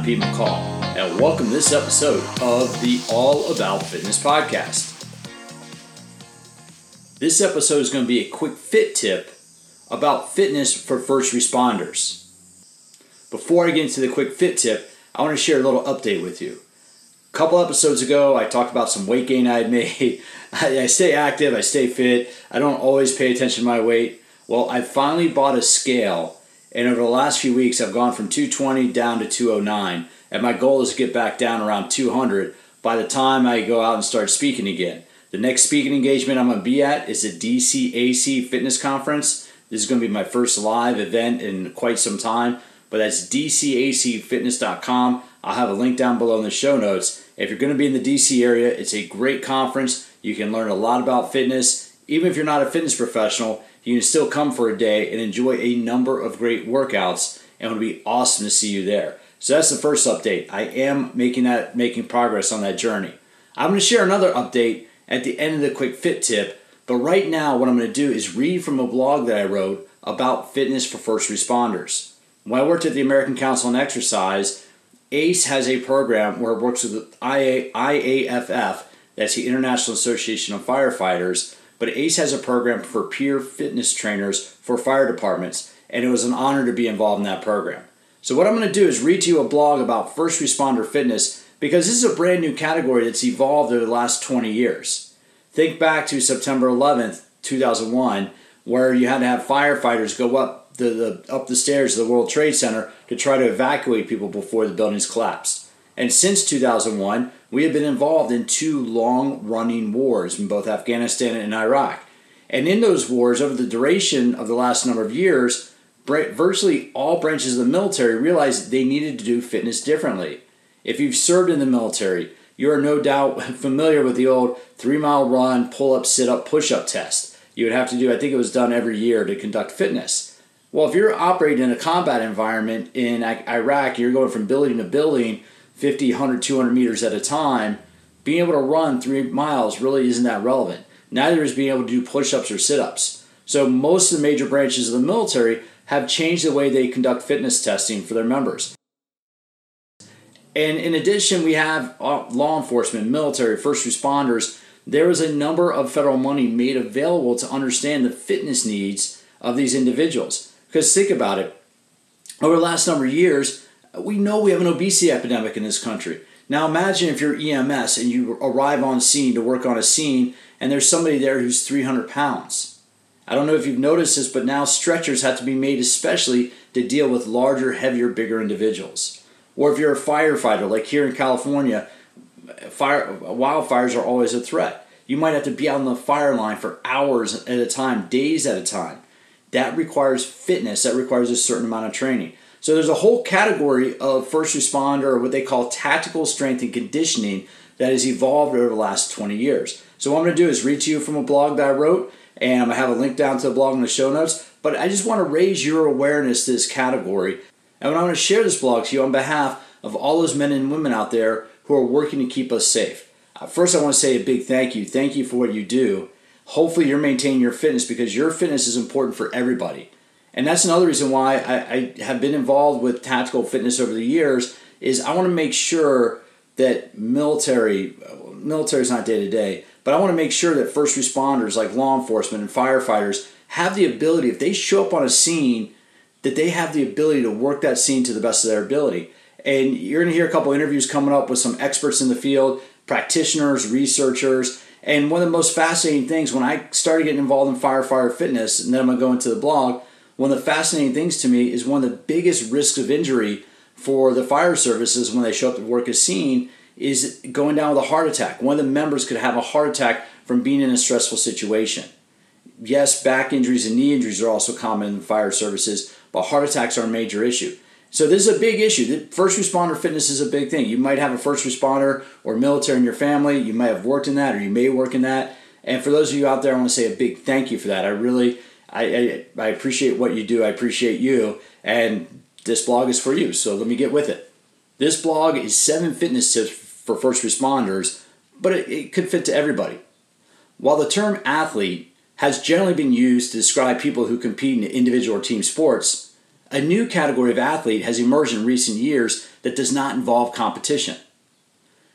I'm Pete McCall, and welcome to this episode of the All About Fitness podcast. This episode is going to be a quick fit tip about fitness for first responders. Before I get into the quick fit tip, I want to share a little update with you. A couple episodes ago, I talked about some weight gain I had made. I, stay active, I stay fit, I don't always pay attention to my weight. Well, I finally bought a scale and over the last few weeks, I've gone from 220 down to 209. And my goal is to get back down around 200 by the time I go out and start speaking again. The next speaking engagement I'm going to be at is the DCAC Fitness Conference. This is going to be my first live event in quite some time, but that's dcacfitness.com. I'll have a link down below in the show notes. If you're going to be in the DC area, it's a great conference. You can learn a lot about fitness. Even if you're not a fitness professional, you can still come for a day and enjoy a number of great workouts, and it would be awesome to see you there. So that's the first update. I am making that making progress on that journey. I'm going to share another update at the end of the quick fit tip, but right now what I'm going to do is read from a blog that I wrote about fitness for first responders. When I worked at the American Council on Exercise, ACE has a program where it works with the IA, IAFF, that's the International Association of Firefighters, but ACE has a program for peer fitness trainers for fire departments, and it was an honor to be involved in that program. So, what I'm going to do is read to you a blog about first responder fitness because this is a brand new category that's evolved over the last 20 years. Think back to September 11th, 2001, where you had to have firefighters go up the, the up the stairs of the World Trade Center to try to evacuate people before the buildings collapsed. And since 2001, we have been involved in two long running wars in both Afghanistan and Iraq. And in those wars, over the duration of the last number of years, virtually all branches of the military realized they needed to do fitness differently. If you've served in the military, you are no doubt familiar with the old three mile run, pull up, sit up, push up test. You would have to do, I think it was done every year to conduct fitness. Well, if you're operating in a combat environment in Iraq, you're going from building to building 50, 100, 200 meters at a time, being able to run three miles really isn't that relevant. Neither is being able to do push ups or sit ups. So, most of the major branches of the military have changed the way they conduct fitness testing for their members. And in addition, we have uh, law enforcement, military, first responders. There is a number of federal money made available to understand the fitness needs of these individuals. Because think about it, over the last number of years, we know we have an obesity epidemic in this country. Now imagine if you're EMS and you arrive on scene to work on a scene and there's somebody there who's 300 pounds. I don't know if you've noticed this, but now stretchers have to be made especially to deal with larger, heavier, bigger individuals. Or if you're a firefighter, like here in California, fire wildfires are always a threat. You might have to be on the fire line for hours at a time, days at a time. That requires fitness, that requires a certain amount of training. So there's a whole category of first responder, what they call tactical strength and conditioning, that has evolved over the last 20 years. So what I'm going to do is read to you from a blog that I wrote, and I have a link down to the blog in the show notes. But I just want to raise your awareness to this category, and I want to share this blog to you on behalf of all those men and women out there who are working to keep us safe. Uh, first, I want to say a big thank you. Thank you for what you do. Hopefully, you're maintaining your fitness because your fitness is important for everybody and that's another reason why I, I, have been involved with tactical fitness over the years is i want to make sure that military military is not day to day but i want to make sure that first responders like law enforcement and firefighters have the ability if they show up on a scene that they have the ability to work that scene to the best of their ability. And you're going to hear a couple interviews coming up with some experts in the field practitioners researchers and one of the most fascinating things when i started getting involved in firefighter fitness and then i'm going to go into the blog one of the fascinating things to me is one of the biggest risks of injury for the fire services when they show up to work a scene is going down with a heart attack. One of the members could have a heart attack from being in a stressful situation. Yes, back injuries and knee injuries are also common in fire services, but heart attacks are a major issue. So this is a big issue. The First responder fitness is a big thing. You might have a first responder or military in your family. You might have worked in that, or you may work in that. And for those of you out there, I want to say a big thank you for that. I really I, I, I appreciate what you do. I appreciate you. And this blog is for you. So let me get with it. This blog is seven fitness tips for first responders, but it, it could fit to everybody. While the term athlete has generally been used to describe people who compete in individual or team sports, A new category of athlete has emerged in recent years that does not involve competition.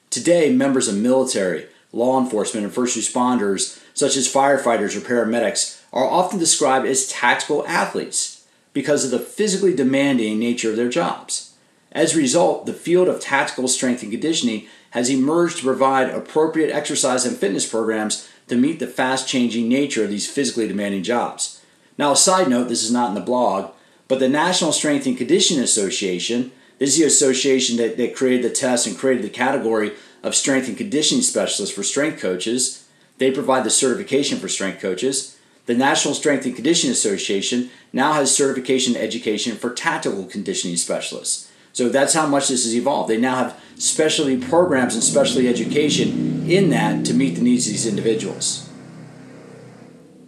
Today, members of military, law enforcement, and first responders, such as firefighters or paramedics, are often described as tactical athletes because of the physically demanding nature of their jobs. As a result, the field of tactical strength and conditioning has emerged to provide appropriate exercise and fitness programs to meet the fast changing nature of these physically demanding jobs. Now, a side note this is not in the blog, but the National Strength and Conditioning Association, this is the association that, that created the test and created the category of strength and conditioning specialists for strength coaches. They provide the certification for strength coaches. The National Strength and Conditioning Association now has certification education for tactical conditioning specialists. So that's how much this has evolved. They now have specialty programs and specialty education in that to meet the needs of these individuals.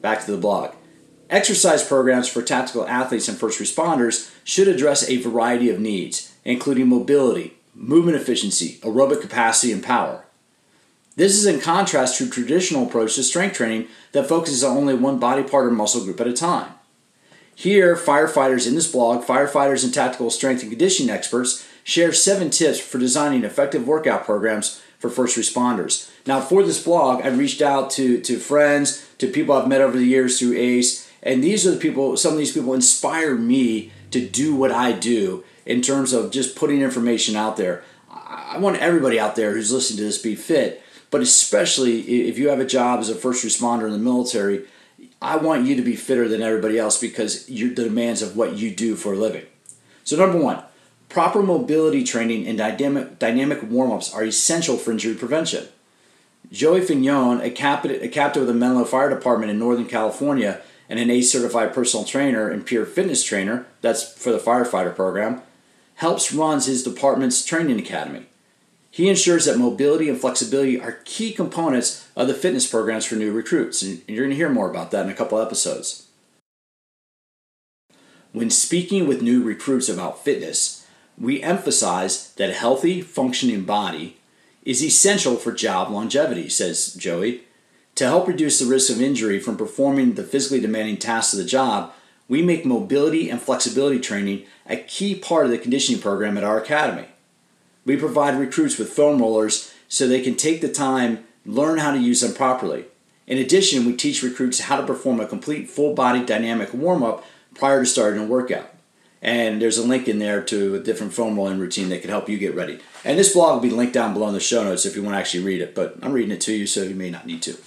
Back to the blog. Exercise programs for tactical athletes and first responders should address a variety of needs, including mobility, movement efficiency, aerobic capacity, and power. This is in contrast to traditional approach to strength training that focuses on only one body part or muscle group at a time. Here, firefighters in this blog, firefighters and tactical strength and conditioning experts share seven tips for designing effective workout programs for first responders. Now, for this blog, I've reached out to, to friends, to people I've met over the years through ACE, and these are the people, some of these people inspire me to do what I do in terms of just putting information out there. I want everybody out there who's listening to this be fit, but especially if you have a job as a first responder in the military, I want you to be fitter than everybody else because you're the demands of what you do for a living. So, number one, proper mobility training and dynamic, dynamic warm ups are essential for injury prevention. Joey Fignon, a captain, a captain with the Menlo Fire Department in Northern California and an ACE certified personal trainer and peer fitness trainer, that's for the firefighter program, helps runs his department's training academy. He ensures that mobility and flexibility are key components of the fitness programs for new recruits, and you're going to hear more about that in a couple episodes. When speaking with new recruits about fitness, we emphasize that a healthy, functioning body is essential for job longevity, says Joey. To help reduce the risk of injury from performing the physically demanding tasks of the job, we make mobility and flexibility training a key part of the conditioning program at our academy. We provide recruits with foam rollers so they can take the time, learn how to use them properly. In addition, we teach recruits how to perform a complete full body dynamic warm up prior to starting a workout. And there's a link in there to a different foam rolling routine that can help you get ready. And this blog will be linked down below in the show notes if you want to actually read it, but I'm reading it to you, so you may not need to.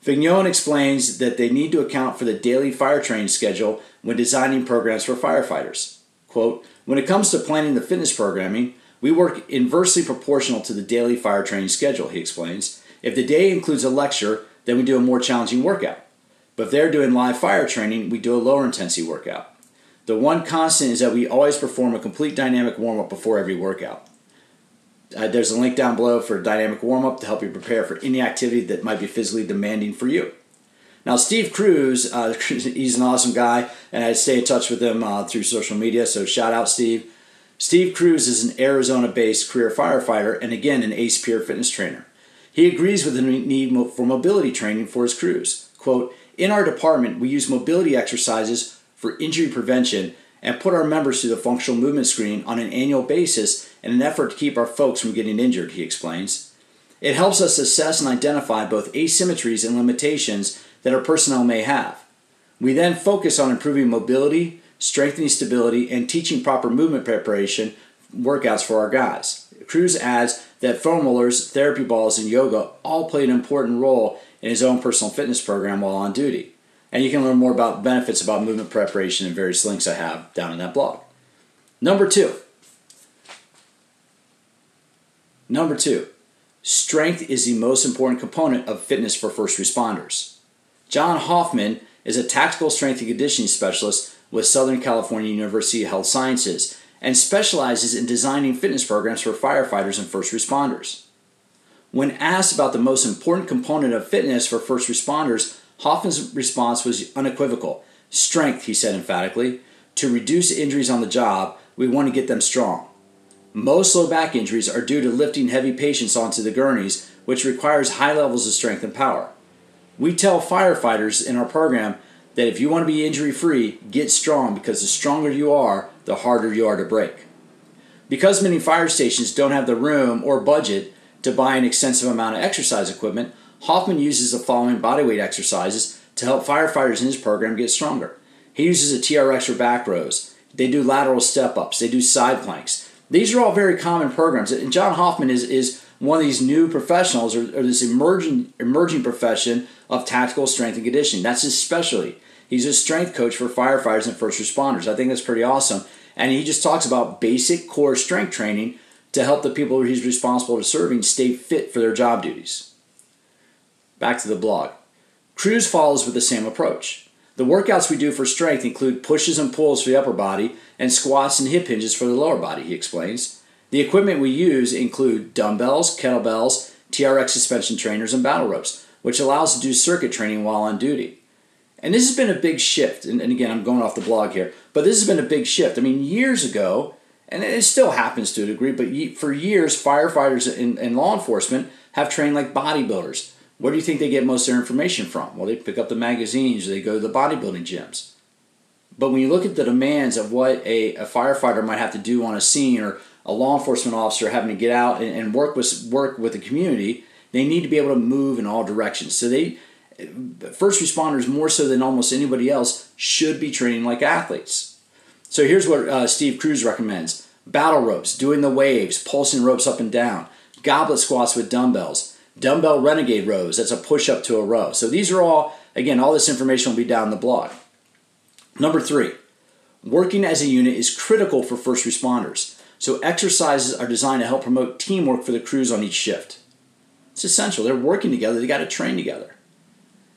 Fignon explains that they need to account for the daily fire training schedule when designing programs for firefighters. Quote, when it comes to planning the fitness programming, we work inversely proportional to the daily fire training schedule, he explains. If the day includes a lecture, then we do a more challenging workout. But if they're doing live fire training, we do a lower intensity workout. The one constant is that we always perform a complete dynamic warm up before every workout. Uh, there's a link down below for dynamic warm up to help you prepare for any activity that might be physically demanding for you. Now, Steve Cruz, uh, he's an awesome guy, and I stay in touch with him uh, through social media, so shout out, Steve. Steve Cruz is an Arizona based career firefighter and again an ACE peer fitness trainer. He agrees with the need for mobility training for his crews. Quote, in our department, we use mobility exercises for injury prevention and put our members through the functional movement screen on an annual basis in an effort to keep our folks from getting injured, he explains. It helps us assess and identify both asymmetries and limitations that our personnel may have. We then focus on improving mobility, strengthening stability, and teaching proper movement preparation workouts for our guys. Cruz adds that foam rollers, therapy balls, and yoga all play an important role in his own personal fitness program while on duty. And you can learn more about benefits about movement preparation and various links I have down in that blog. Number two. Number two, strength is the most important component of fitness for first responders. John Hoffman is a tactical strength and conditioning specialist with Southern California University of Health Sciences and specializes in designing fitness programs for firefighters and first responders. When asked about the most important component of fitness for first responders, Hoffman's response was unequivocal. Strength, he said emphatically. To reduce injuries on the job, we want to get them strong. Most low back injuries are due to lifting heavy patients onto the gurneys, which requires high levels of strength and power. We tell firefighters in our program that if you want to be injury free, get strong because the stronger you are, the harder you are to break. Because many fire stations don't have the room or budget to buy an extensive amount of exercise equipment, Hoffman uses the following bodyweight exercises to help firefighters in his program get stronger. He uses a TRX for back rows. They do lateral step ups. They do side planks. These are all very common programs. And John Hoffman is, is one of these new professionals or, or this emerging, emerging profession of tactical strength and conditioning. That's his specialty. He's a strength coach for firefighters and first responders. I think that's pretty awesome. And he just talks about basic core strength training to help the people he's responsible for serving stay fit for their job duties. Back to the blog. Cruz follows with the same approach. The workouts we do for strength include pushes and pulls for the upper body and squats and hip hinges for the lower body, he explains. The equipment we use include dumbbells, kettlebells, TRX suspension trainers, and battle ropes, which allows to do circuit training while on duty. And this has been a big shift, and, and again, I'm going off the blog here, but this has been a big shift. I mean, years ago, and it still happens to a degree, but for years, firefighters and, and law enforcement have trained like bodybuilders. Where do you think they get most of their information from? Well, they pick up the magazines, they go to the bodybuilding gyms. But when you look at the demands of what a, a firefighter might have to do on a scene or a law enforcement officer having to get out and, and work with work with the community, they need to be able to move in all directions. So they first responders more so than almost anybody else should be training like athletes. So here's what uh, Steve Cruz recommends: battle ropes, doing the waves, pulsing ropes up and down, goblet squats with dumbbells, Dumbbell Renegade rows, that's a push up to a row. So these are all, again, all this information will be down the blog. Number three, working as a unit is critical for first responders. So exercises are designed to help promote teamwork for the crews on each shift. It's essential. They're working together, they got to train together.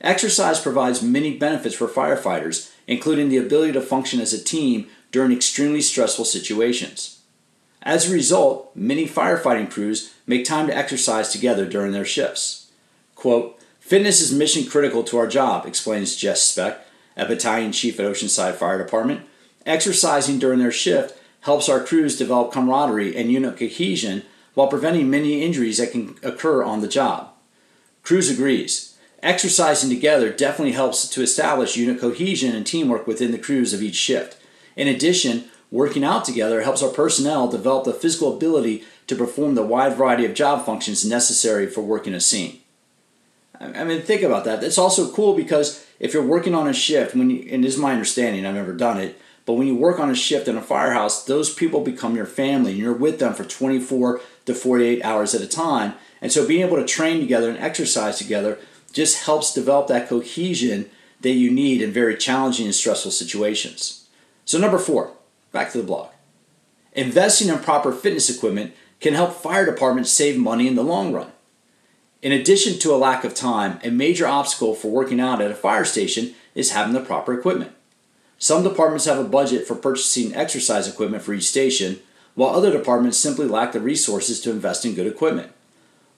Exercise provides many benefits for firefighters, including the ability to function as a team during extremely stressful situations. As a result, many firefighting crews make time to exercise together during their shifts. Quote, Fitness is mission critical to our job, explains Jess Speck, a battalion chief at Oceanside Fire Department. Exercising during their shift helps our crews develop camaraderie and unit cohesion while preventing many injuries that can occur on the job. Cruz agrees. Exercising together definitely helps to establish unit cohesion and teamwork within the crews of each shift. In addition, Working out together helps our personnel develop the physical ability to perform the wide variety of job functions necessary for working a scene. I mean, think about that. It's also cool because if you're working on a shift, when you, and this is my understanding, I've never done it, but when you work on a shift in a firehouse, those people become your family and you're with them for 24 to 48 hours at a time. And so being able to train together and exercise together just helps develop that cohesion that you need in very challenging and stressful situations. So, number four, Back to the blog. Investing in proper fitness equipment can help fire departments save money in the long run. In addition to a lack of time, a major obstacle for working out at a fire station is having the proper equipment. Some departments have a budget for purchasing exercise equipment for each station, while other departments simply lack the resources to invest in good equipment.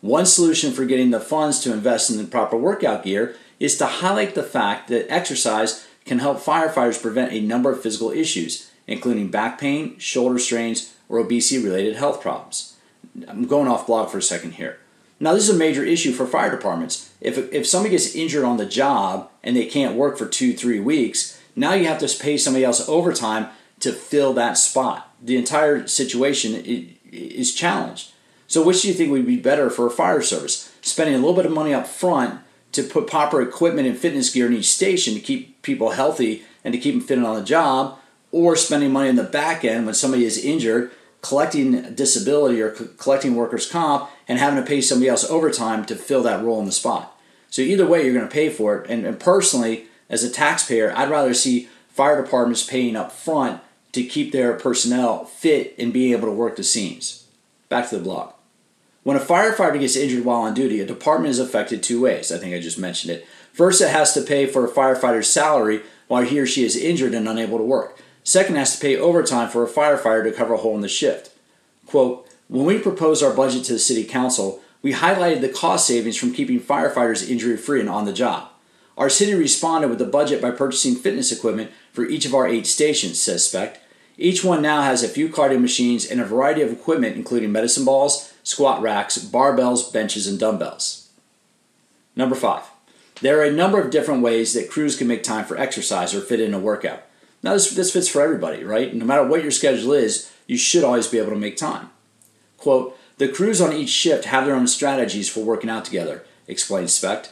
One solution for getting the funds to invest in the proper workout gear is to highlight the fact that exercise can help firefighters prevent a number of physical issues, including back pain, shoulder strains, or obesity related health problems. I'm going off blog for a second here. Now, this is a major issue for fire departments. If, if somebody gets injured on the job and they can't work for two, three weeks, now you have to pay somebody else overtime to fill that spot. The entire situation is challenged. So, which do you think would be better for a fire service? Spending a little bit of money up front to put proper equipment and fitness gear in each station to keep people healthy and to keep them fit on the job, or spending money in the back end when somebody is injured, collecting disability or collecting workers' comp, and having to pay somebody else overtime to fill that role in the spot. So either way, you're going to pay for it. And, and personally, as a taxpayer, I'd rather see fire departments paying up front to keep their personnel fit and being able to work the scenes. Back to the blog. When a firefighter gets injured while on duty, a department is affected two ways. I think I just mentioned it. First, it has to pay for a firefighter's salary while he or she is injured and unable to work. Second has to pay overtime for a firefighter to cover a hole in the shift. Quote, when we proposed our budget to the City Council, we highlighted the cost savings from keeping firefighters injury free and on the job. Our city responded with a budget by purchasing fitness equipment for each of our eight stations, says Speck. Each one now has a few cardio machines and a variety of equipment, including medicine balls, squat racks, barbells, benches, and dumbbells. Number five, There are a number of different ways that crews can make time for exercise or fit in a workout. Now, this, this fits for everybody, right? No matter what your schedule is, you should always be able to make time. Quote, the crews on each shift have their own strategies for working out together, explains Specht.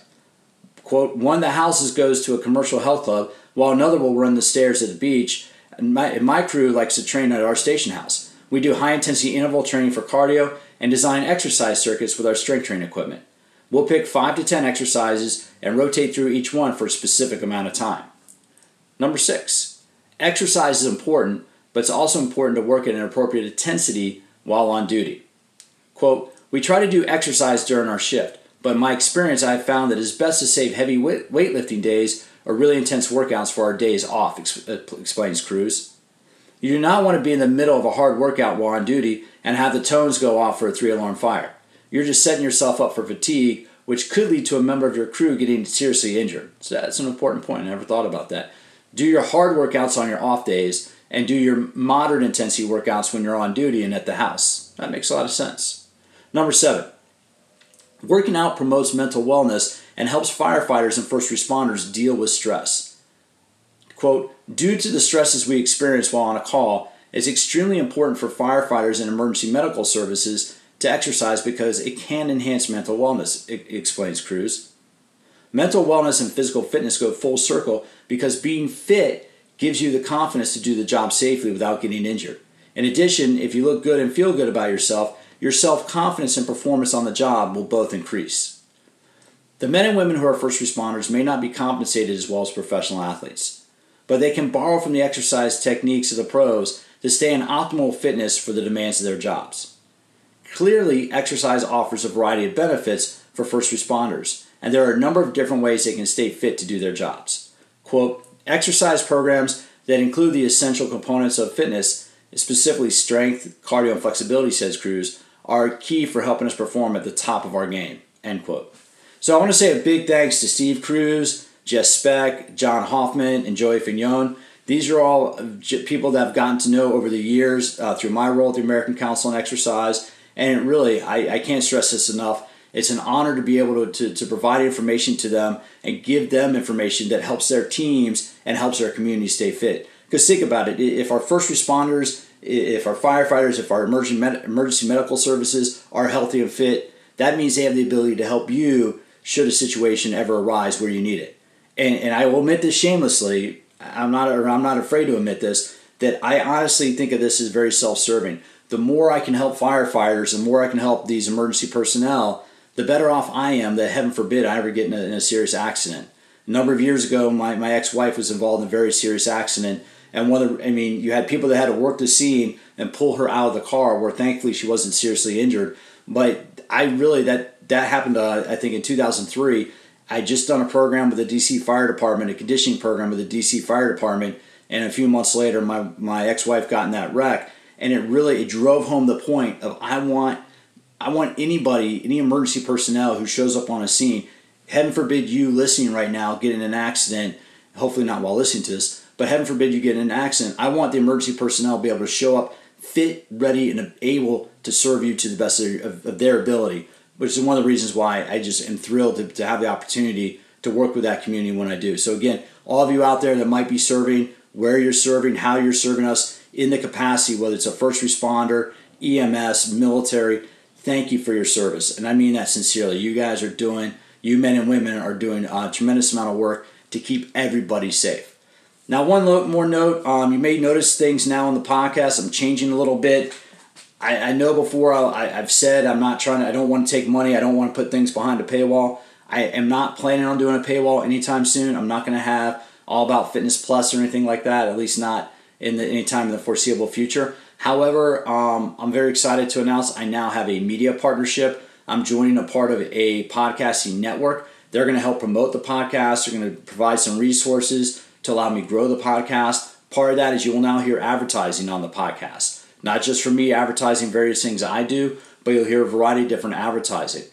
Quote, one of the houses goes to a commercial health club while another will run the stairs at the beach. And my, and my crew likes to train at our station house. We do high intensity interval training for cardio and design exercise circuits with our strength training equipment. We'll pick 5 to 10 exercises and rotate through each one for a specific amount of time. Number 6. Exercise is important, but it's also important to work at an appropriate intensity while on duty. Quote, we try to do exercise during our shift, but in my experience, I have found that it's best to save heavy weightlifting days or really intense workouts for our days off, uh, explains Cruz. You do not want to be in the middle of a hard workout while on duty and have the tones go off for a three alarm fire. You're just setting yourself up for fatigue, which could lead to a member of your crew getting seriously injured. So that's an important point. I never thought about that. Do your hard workouts on your off days and do your moderate intensity workouts when you're on duty and at the house. That makes a lot of sense. Number seven, working out promotes mental wellness and helps firefighters and first responders deal with stress. Quote, due to the stresses we experience while on a call, it's extremely important for firefighters and emergency medical services to exercise because it can enhance mental wellness, explains Cruz. Mental wellness and physical fitness go full circle because being fit gives you the confidence to do the job safely without getting injured. In addition, if you look good and feel good about yourself, your self confidence and performance on the job will both increase. The men and women who are first responders may not be compensated as well as professional athletes, but they can borrow from the exercise techniques of the pros to stay in optimal fitness for the demands of their jobs. Clearly, exercise offers a variety of benefits for first responders, and there are a number of different ways they can stay fit to do their jobs. Quote, exercise programs that include the essential components of fitness, specifically strength, cardio, and flexibility, says Cruz, are key for helping us perform at the top of our game. End quote. So I want to say a big thanks to Steve Cruz, Jess Speck, John Hoffman, and Joey Fignon. These are all people that I've gotten to know over the years uh, through my role at the American Council on Exercise. And really, I, I can't stress this enough. It's an honor to be able to, to, to, provide information to them and give them information that helps their teams and helps their community stay fit. Because think about it if our first responders, if our firefighters, if our emergency, med- emergency medical services are healthy and fit, that means they have the ability to help you should a situation ever arise where you need it. And, and I will admit this shamelessly, I'm not, I'm not afraid to admit this, that I honestly think of this as very self serving. The more I can help firefighters, the more I can help these emergency personnel, the better off I am that heaven forbid I ever get in a, in a serious accident. A number of years ago, my, my ex wife was involved in a very serious accident. And one of I mean, you had people that had to work the scene and pull her out of the car, where thankfully she wasn't seriously injured. But I really, that that happened, uh, I think, in 2003. I just done a program with the DC Fire Department, a conditioning program with the DC Fire Department, and a few months later, my my ex wife got in that wreck, and it really it drove home the point of I want I want anybody, any emergency personnel who shows up on a scene. Heaven forbid you listening right now get in an accident. Hopefully not while listening to this, but heaven forbid you get in an accident. I want the emergency personnel to be able to show up fit, ready, and able to serve you to the best of, of their ability which is one of the reasons why I just am thrilled to, to have the opportunity to work with that community when I do. So again, all of you out there that might be serving, where you're serving, how you're serving us in the capacity, whether it's a first responder, EMS, military, thank you for your service. And I mean that sincerely. You guys are doing, you men and women are doing a tremendous amount of work to keep everybody safe. Now, one more note, um, you may notice things now on the podcast. I'm changing a little bit. I, I know before I, have said I'm not trying to, I don't want to take money. I don't want to put things behind a paywall. I am not planning on doing a paywall anytime soon. I'm not going to have all about fitness plus or anything like that, at least not in the anytime in the foreseeable future. However, um, I'm very excited to announce I now have a media partnership. I'm joining a part of a podcasting network. They're going to help promote the podcast. They're going to provide some resources to allow me grow the podcast. Part of that is you will now hear advertising on the podcast. Not just for me advertising various things I do, but you'll hear a variety of different advertising.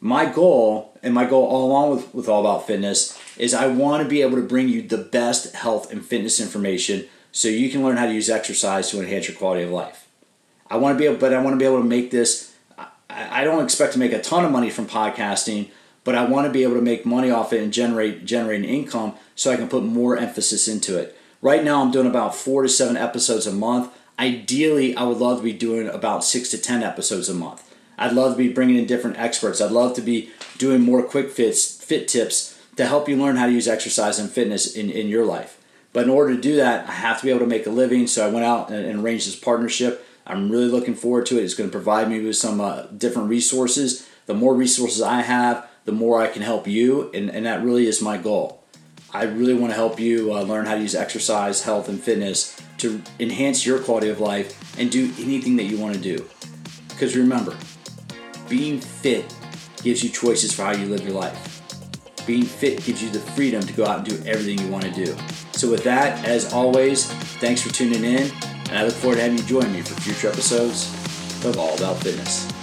My goal, and my goal all along with, with All About Fitness, is I want to be able to bring you the best health and fitness information so you can learn how to use exercise to enhance your quality of life. I want to be able, but I want to be able to make this. I, don't expect to make a ton of money from podcasting, but I want to be able to make money off it and generate generate an income so I can put more emphasis into it. Right now, I'm doing about four to seven episodes a month. Ideally, I would love to be doing about six to ten episodes a month. I'd love to be bringing in different experts. I'd love to be doing more quick fits, fit tips to help you learn how to use exercise and fitness in, in your life. But in order to do that, I have to be able to make a living. So I went out and, and arranged this partnership. I'm really looking forward to it. It's going to provide me with some uh, different resources. The more resources I have, the more I can help you, and, and that really is my goal. I really want to help you uh, learn how to use exercise, health, and fitness to enhance your quality of life and do anything that you want to do. Because remember, being fit gives you choices for how you live your life. Being fit gives you the freedom to go out and do everything you want to do. So, with that, as always, thanks for tuning in, and I look forward to having you join me for future episodes of All About Fitness.